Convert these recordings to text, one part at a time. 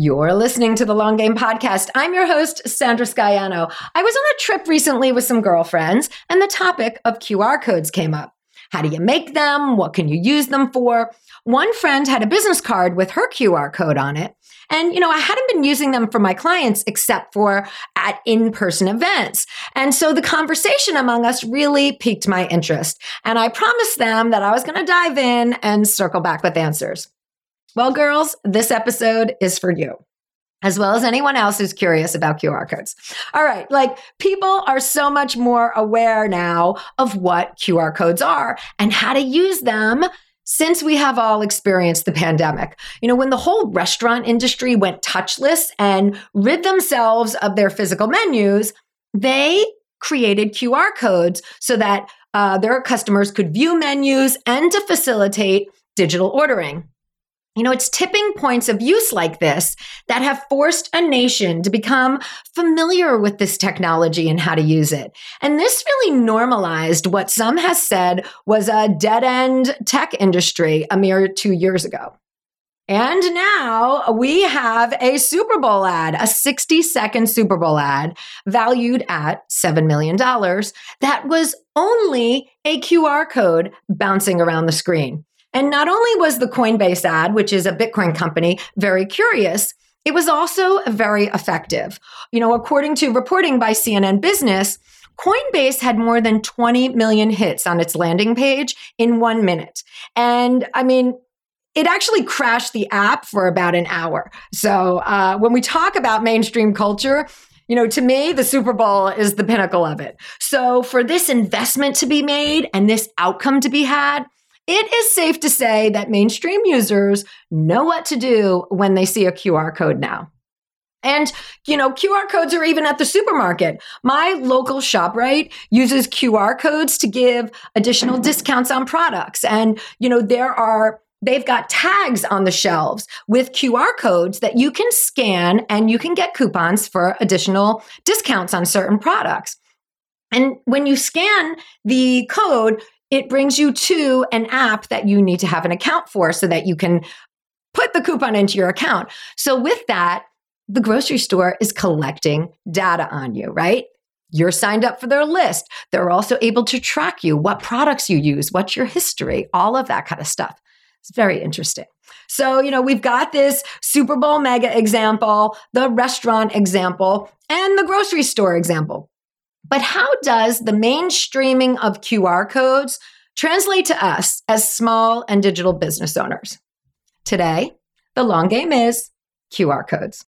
You're listening to the Long Game Podcast. I'm your host, Sandra Scaiano. I was on a trip recently with some girlfriends, and the topic of QR codes came up. How do you make them? What can you use them for? One friend had a business card with her QR code on it. And, you know, I hadn't been using them for my clients except for at in person events. And so the conversation among us really piqued my interest. And I promised them that I was going to dive in and circle back with answers. Well, girls, this episode is for you as well as anyone else who's curious about QR codes. All right, like people are so much more aware now of what QR codes are and how to use them since we have all experienced the pandemic. You know, when the whole restaurant industry went touchless and rid themselves of their physical menus, they created QR codes so that uh, their customers could view menus and to facilitate digital ordering. You know, it's tipping points of use like this that have forced a nation to become familiar with this technology and how to use it. And this really normalized what some has said was a dead end tech industry a mere two years ago. And now we have a Super Bowl ad, a 60 second Super Bowl ad valued at $7 million that was only a QR code bouncing around the screen. And not only was the Coinbase ad, which is a Bitcoin company, very curious, it was also very effective. You know, according to reporting by CNN Business, Coinbase had more than 20 million hits on its landing page in one minute. And I mean, it actually crashed the app for about an hour. So uh, when we talk about mainstream culture, you know, to me, the Super Bowl is the pinnacle of it. So for this investment to be made and this outcome to be had, it is safe to say that mainstream users know what to do when they see a QR code now. And, you know, QR codes are even at the supermarket. My local ShopRite uses QR codes to give additional discounts on products. And, you know, there are they've got tags on the shelves with QR codes that you can scan and you can get coupons for additional discounts on certain products. And when you scan the code, it brings you to an app that you need to have an account for so that you can put the coupon into your account. So with that, the grocery store is collecting data on you, right? You're signed up for their list. They're also able to track you, what products you use, what's your history, all of that kind of stuff. It's very interesting. So, you know, we've got this Super Bowl mega example, the restaurant example, and the grocery store example. But how does the mainstreaming of QR codes translate to us as small and digital business owners? Today, the long game is QR codes.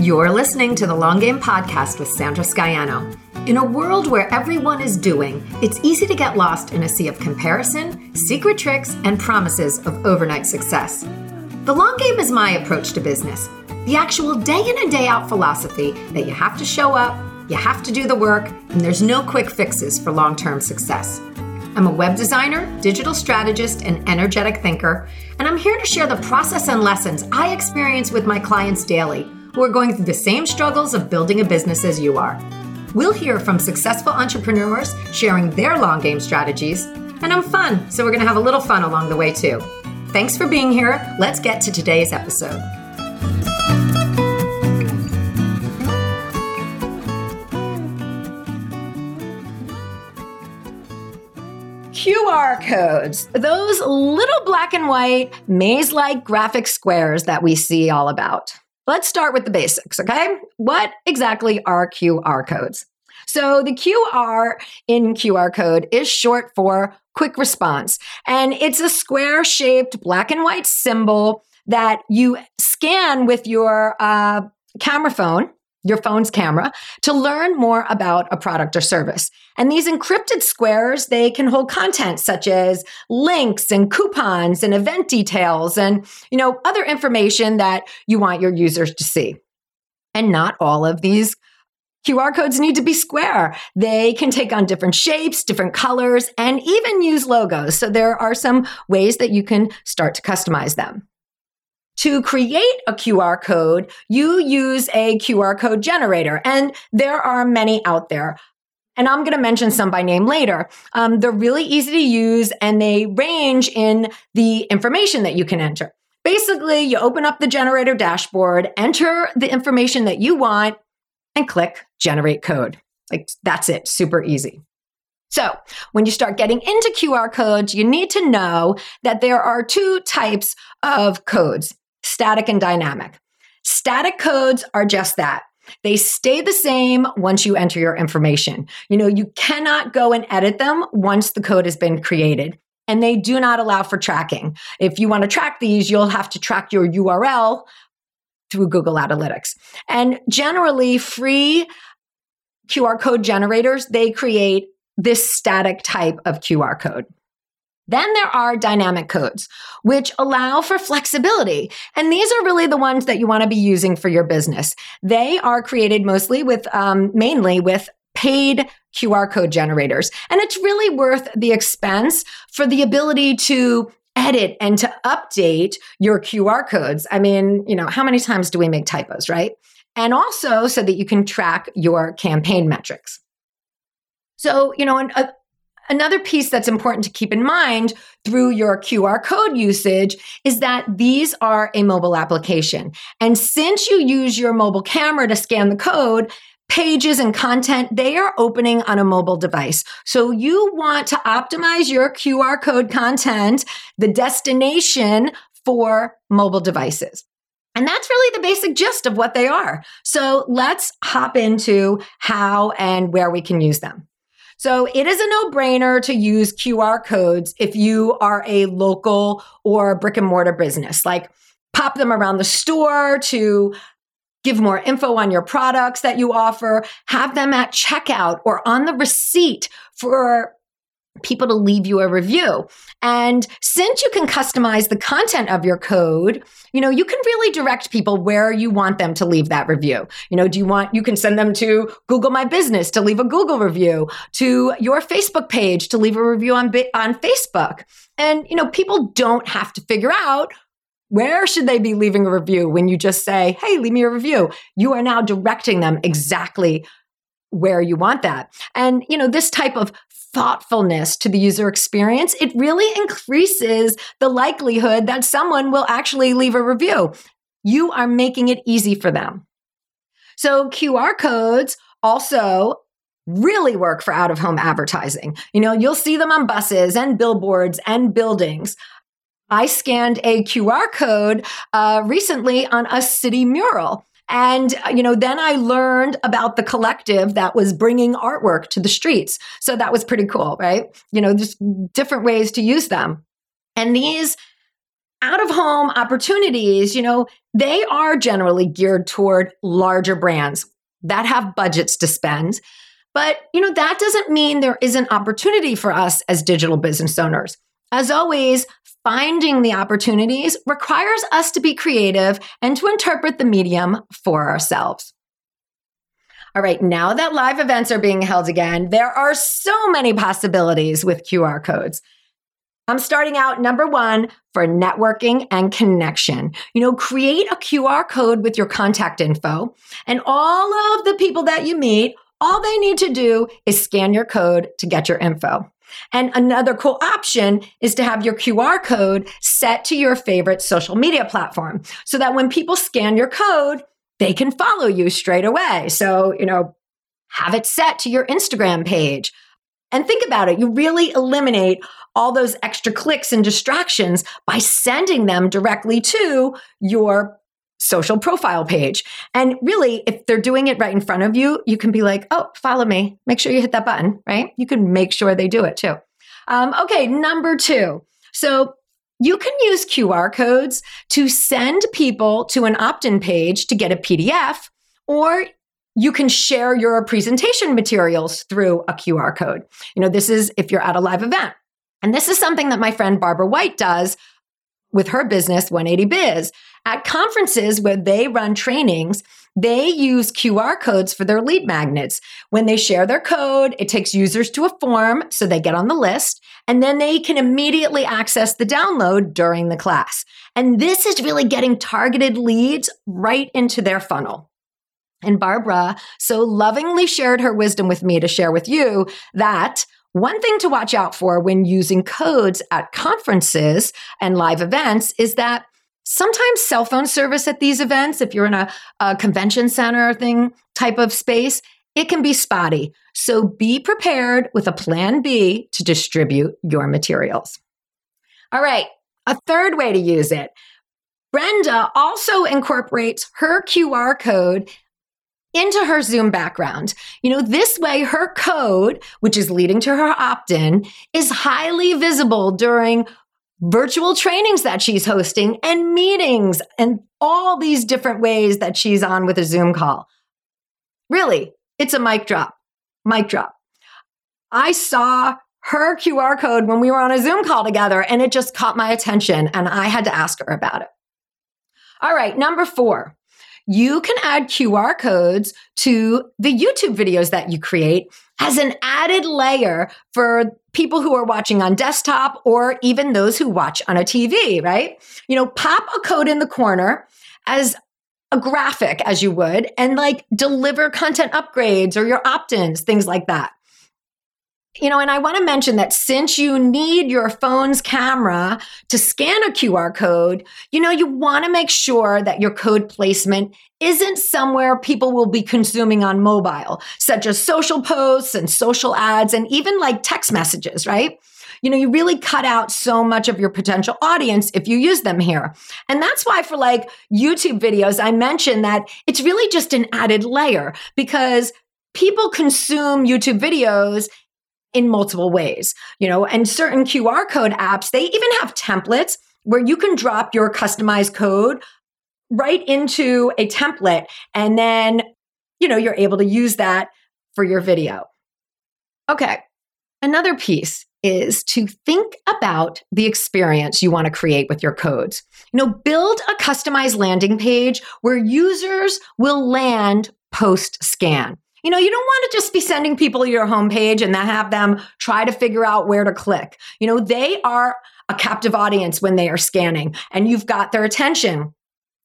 You're listening to the Long Game Podcast with Sandra Scaiano. In a world where everyone is doing, it's easy to get lost in a sea of comparison, secret tricks, and promises of overnight success. The long game is my approach to business. The actual day in and day out philosophy that you have to show up, you have to do the work, and there's no quick fixes for long term success. I'm a web designer, digital strategist, and energetic thinker, and I'm here to share the process and lessons I experience with my clients daily who are going through the same struggles of building a business as you are. We'll hear from successful entrepreneurs sharing their long game strategies, and I'm fun, so we're to have a little fun along the way too. Thanks for being here. Let's get to today's episode. QR codes, those little black and white maze like graphic squares that we see all about. Let's start with the basics, okay? What exactly are QR codes? So the QR in QR code is short for quick response. And it's a square shaped black and white symbol that you scan with your uh, camera phone your phone's camera to learn more about a product or service. And these encrypted squares, they can hold content such as links and coupons and event details and, you know, other information that you want your users to see. And not all of these QR codes need to be square. They can take on different shapes, different colors, and even use logos. So there are some ways that you can start to customize them. To create a QR code, you use a QR code generator, and there are many out there. And I'm going to mention some by name later. Um, they're really easy to use and they range in the information that you can enter. Basically, you open up the generator dashboard, enter the information that you want, and click generate code. Like that's it, super easy. So, when you start getting into QR codes, you need to know that there are two types of codes static and dynamic. Static codes are just that. They stay the same once you enter your information. You know, you cannot go and edit them once the code has been created. And they do not allow for tracking. If you want to track these, you'll have to track your URL through Google Analytics. And generally, free QR code generators, they create this static type of QR code. Then there are dynamic codes, which allow for flexibility. And these are really the ones that you want to be using for your business. They are created mostly with, um, mainly with paid QR code generators. And it's really worth the expense for the ability to edit and to update your QR codes. I mean, you know, how many times do we make typos, right? And also so that you can track your campaign metrics. So, you know, a, another piece that's important to keep in mind through your QR code usage is that these are a mobile application. And since you use your mobile camera to scan the code, pages and content, they are opening on a mobile device. So you want to optimize your QR code content, the destination for mobile devices. And that's really the basic gist of what they are. So let's hop into how and where we can use them. So it is a no brainer to use QR codes if you are a local or brick and mortar business. Like pop them around the store to give more info on your products that you offer, have them at checkout or on the receipt for people to leave you a review. And since you can customize the content of your code, you know, you can really direct people where you want them to leave that review. You know, do you want, you can send them to Google My Business to leave a Google review, to your Facebook page to leave a review on, on Facebook. And, you know, people don't have to figure out where should they be leaving a review when you just say, hey, leave me a review? You are now directing them exactly where you want that. And, you know, this type of thoughtfulness to the user experience, it really increases the likelihood that someone will actually leave a review. You are making it easy for them. So QR codes also really work for out of home advertising. You know, you'll see them on buses and billboards and buildings. I scanned a QR code uh, recently on a city mural. And, uh, you know, then I learned about the collective that was bringing artwork to the streets. So that was pretty cool, right? You know, just different ways to use them. And these out of home opportunities, you know, they are generally geared toward larger brands that have budgets to spend. But, you know, that doesn't mean there isn't opportunity for us as digital business owners. As always, finding the opportunities requires us to be creative and to interpret the medium for ourselves. All right, now that live events are being held again, there are so many possibilities with QR codes. I'm starting out number one for networking and connection. You know, create a QR code with your contact info, and all of the people that you meet, all they need to do is scan your code to get your info. And another cool option is to have your QR code set to your favorite social media platform so that when people scan your code, they can follow you straight away. So, you know, have it set to your Instagram page. And think about it, you really eliminate all those extra clicks and distractions by sending them directly to your social profile page. And really, if they're doing it right in front of you, you can be like, oh, follow me. Make sure you hit that button, right? You can make sure they do it too. Um, okay, number two. So you can use QR codes to send people to an opt in page to get a PDF, or you can share your presentation materials through a QR code. You know, this is if you're at a live event. And this is something that my friend Barbara White does with her business, 180 Biz. At conferences where they run trainings, they use QR codes for their lead magnets. When they share their code, it takes users to a form so they get on the list, and then they can immediately access the download during the class. And this is really getting targeted leads right into their funnel. And Barbara so lovingly shared her wisdom with me to share with you that one thing to watch out for when using codes at conferences and live events is that sometimes cell phone service at these events, if you're in a, a convention center thing type of space, it can be spotty. So be prepared with a plan B to distribute your materials. All right, a third way to use it. Brenda also incorporates her QR code into her Zoom background. You know, this way her code, which is leading to her opt in, is highly visible during virtual trainings that she's hosting and meetings and all these different ways that she's on with a Zoom call. Really, it's a mic drop. Mic drop. I saw her QR code when we were on a Zoom call together and it just caught my attention and I had to ask her about it. All right, number four, you can add QR codes to the YouTube videos that you create as an added layer for people who are watching on desktop or even those who watch on a TV, right? You know, pop a code in the corner as a graphic as you would and like deliver content upgrades or your opt-ins, things like that. You know, and I want to mention that since you need your phone's camera to scan a QR code, you know, you want to make sure that your code placement isn't somewhere people will be consuming on mobile, such as social posts and social ads and even like text messages, right? You know, you really cut out so much of your potential audience if you use them here. And that's why for like YouTube videos, I mentioned that it's really just an added layer because people consume YouTube videos in multiple ways, you know, and certain QR code apps, they even have templates where you can drop your customized code right into a template and then, you know, you're able to use that for your video. Okay. Another piece is to think about the experience you want to create with your codes. You know, build a customized landing page where users will land post scan. You know, you don't want to just be sending people to your homepage and have them try to figure out where to click. You know, they are a captive audience when they are scanning and you've got their attention.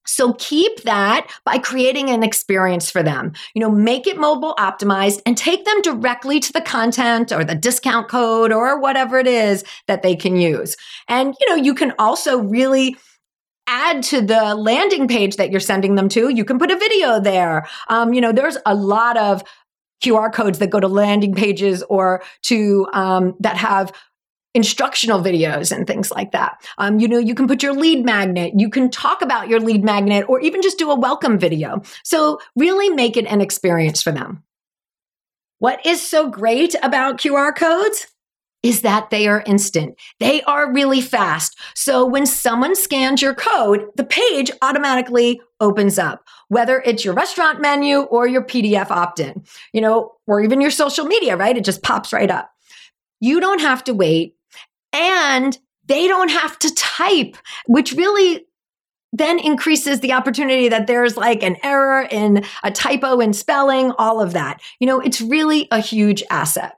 So keep that by creating an experience for them. You know, make it mobile optimized and take them directly to the content or the discount code or whatever it is that they can use. And, you know, you can also really add to the landing page that you're sending them to. You can put a video there. Um, you know, there's a lot of QR codes that go to landing pages or to um, that have instructional videos and things like that. Um, you know, you can put your lead magnet, you can talk about your lead magnet, or even just do a welcome video. So, really make it an experience for them. What is so great about QR codes? Is that they are instant. They are really fast. So when someone scans your code, the page automatically opens up, whether it's your restaurant menu or your PDF opt in, you know, or even your social media, right? It just pops right up. You don't have to wait and they don't have to type, which really then increases the opportunity that there's like an error in a typo in spelling, all of that. You know, it's really a huge asset.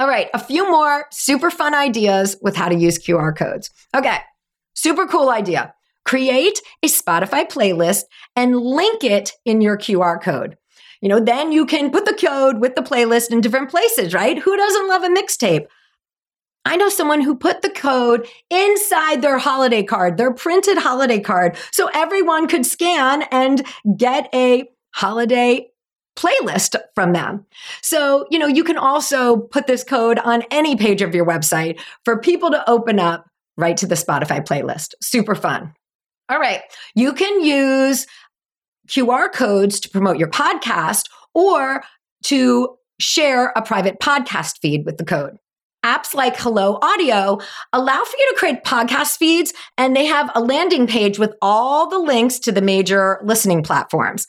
All right, a few more super fun ideas with how to use QR codes. Okay, super cool idea. Create a Spotify playlist and link it in your QR code. You know, then you can put the code with the playlist in different places, right? Who doesn't love a mixtape? I know someone who put the code inside their holiday card, their printed holiday card, so everyone could scan and get a holiday playlist from them. So, you know, you can also put this code on any page of your website for people to open up right to the Spotify playlist. Super fun. All right. You can use QR codes to promote your podcast or to share a private podcast feed with the code. Apps like Hello Audio allow for you to create podcast feeds, and they have a landing page with all the links to the major listening platforms.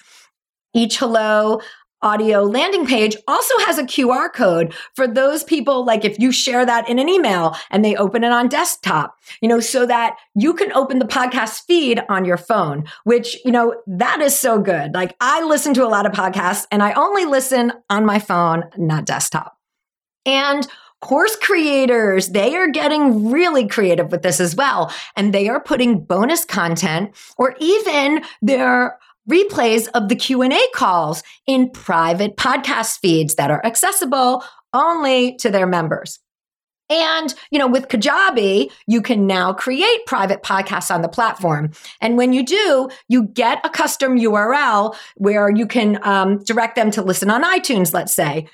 Each Hello audio landing page also has a QR code for those people, like if you share that in an email and they open it on desktop, you know, so that you can open the podcast feed on your phone, which, you know, that is so good. Like I listen to a lot of podcasts and I only listen on my phone, not desktop. And course creators, they are getting really creative with this as well. And they are putting bonus content or even their replays of the Q&A calls in private podcast feeds that are accessible only to their members. And, you know, with Kajabi, you can now create private podcasts on the platform. And when you do, you get a custom URL where you can um, direct them to listen on iTunes, let's say.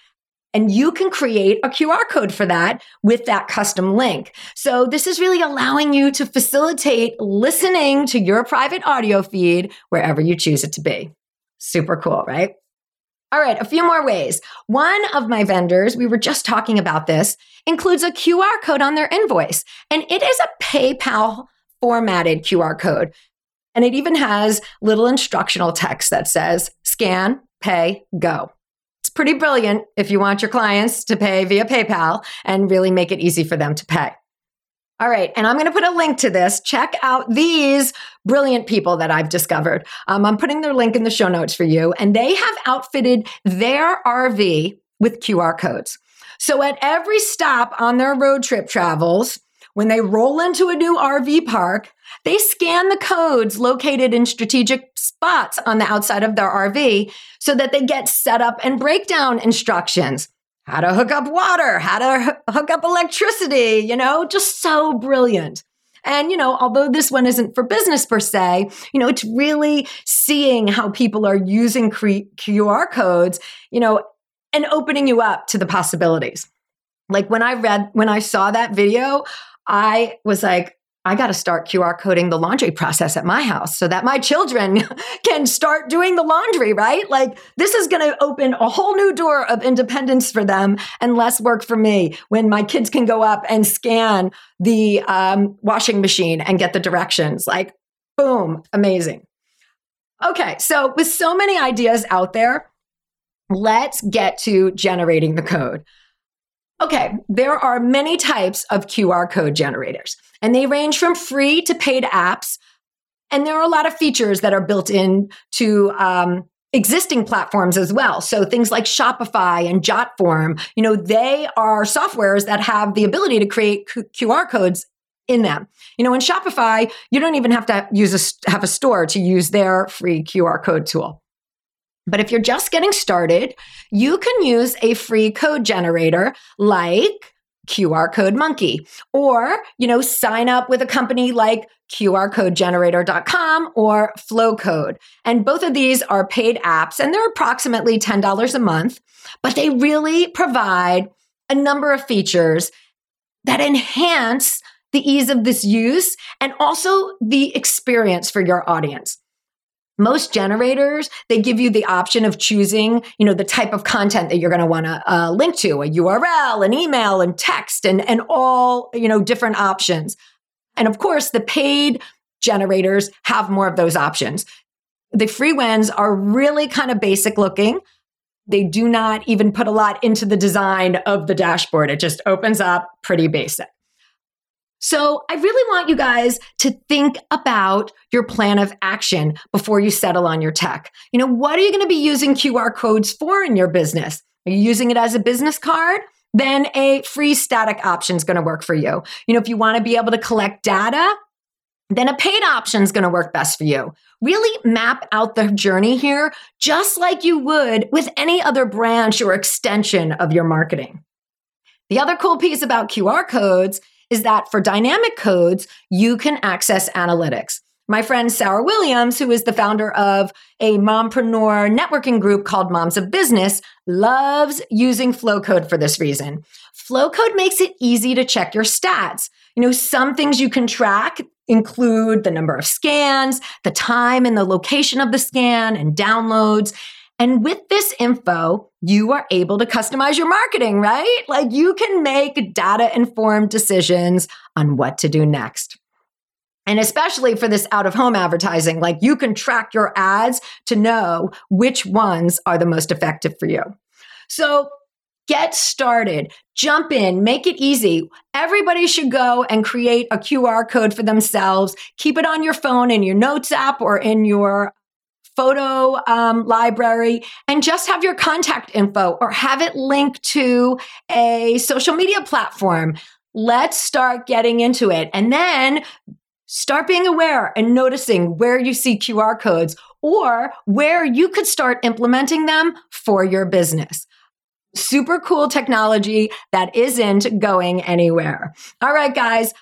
And you can create a QR code for that with that custom link. So this is really allowing you to facilitate listening to your private audio feed wherever you choose it to be. Super cool, right? All right, a few more ways. One of my vendors, we were just talking about this, includes a QR code on their invoice, and it is a PayPal formatted QR code. And it even has little instructional text that says scan, pay, go pretty brilliant if you want your clients to pay via PayPal and really make it easy for them to pay. All right, and I'm going to put a link to this. Check out these brilliant people that I've discovered. Um, I'm putting their link in the show notes for you, and they have outfitted their RV with QR codes. So at every stop on their road trip travels, when they roll into a new RV park, they scan the codes located in strategic spots on the outside of their RV so that they get setup and breakdown instructions. How to hook up water, how to hook up electricity, you know, just so brilliant. And, you know, although this one isn't for business per se, you know, it's really seeing how people are using QR codes, you know, and opening you up to the possibilities. Like when I read, when I saw that video, I was like, I got to start QR coding the laundry process at my house so that my children can start doing the laundry, right? Like, this is going to open a whole new door of independence for them and less work for me when my kids can go up and scan the um, washing machine and get the directions. Like, boom, amazing. Okay, so with so many ideas out there, let's get to generating the code. Okay, there are many types of QR code generators, and they range from free to paid apps. And there are a lot of features that are built in to um, existing platforms as well. So things like Shopify and Jotform, you know, they are softwares that have the ability to create Q- QR codes in them. You know, in Shopify, you don't even have to use a, have a store to use their free QR code tool. But if you're just getting started, you can use a free code generator like QR Code Monkey, or, you know, sign up with a company like QRCodeGenerator.com or Flowcode. And both of these are paid apps and they're approximately $10 a month, but they really provide a number of features that enhance the ease of this use and also the experience for your audience most generators they give you the option of choosing you know the type of content that you're going to want to uh, link to a url an email and text and and all you know different options. And of course the paid generators have more of those options. The free ones are really kind of basic looking. They do not even put a lot into the design of the dashboard. It just opens up pretty basic so I really want you guys to think about your plan of action before you settle on your tech. You know, what are you going to be using QR codes for in your business? Are you using it as a business card? Then a free static option is going to work for you. You know, if you want to be able to collect data, then a paid option is going to work best for you. Really map out the journey here, just like you would with any other branch or extension of your marketing. The other cool piece about QR codes is that for dynamic codes, you can access analytics. My friend Sarah Williams, who is the founder of a mompreneur networking group called Moms of Business, loves using Flowcode for this reason. Flowcode makes it easy to check your stats. You know, some things you can track include the number of scans, the time and the location of the scan, and downloads. And with this info, you are able to customize your marketing, right? Like you can make data informed decisions on what to do next. And especially for this out of home advertising, like you can track your ads to know which ones are the most effective for you. So get started, jump in, make it easy. Everybody should go and create a QR code for themselves. Keep it on your phone in your notes app or in your photo um, library and just have your contact info or have it linked to a social media platform. Let's start getting into it. And then start being aware and noticing where you see QR codes or where you could start implementing them for your business. Super cool technology that isn't going anywhere. All right, guys.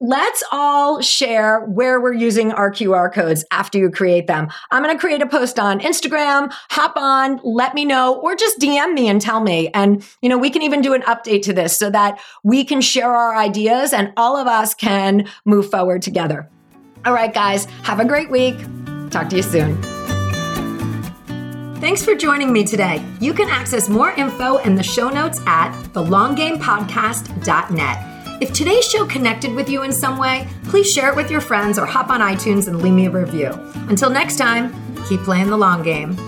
Let's all share where we're using our QR codes after you create them. I'm going to create a post on Instagram, hop on, let me know, or just DM me and tell me. And, you know, we can even do an update to this so that we can share our ideas and all of us can move forward together. All right, guys, have a great week. Talk to you soon. Thanks for joining me today. You can access more info in the show notes at thelonggamepodcast.net. If today's show connected with you in some way, please share it with your friends or hop on iTunes and leave me a review. Until next time, keep playing the long game.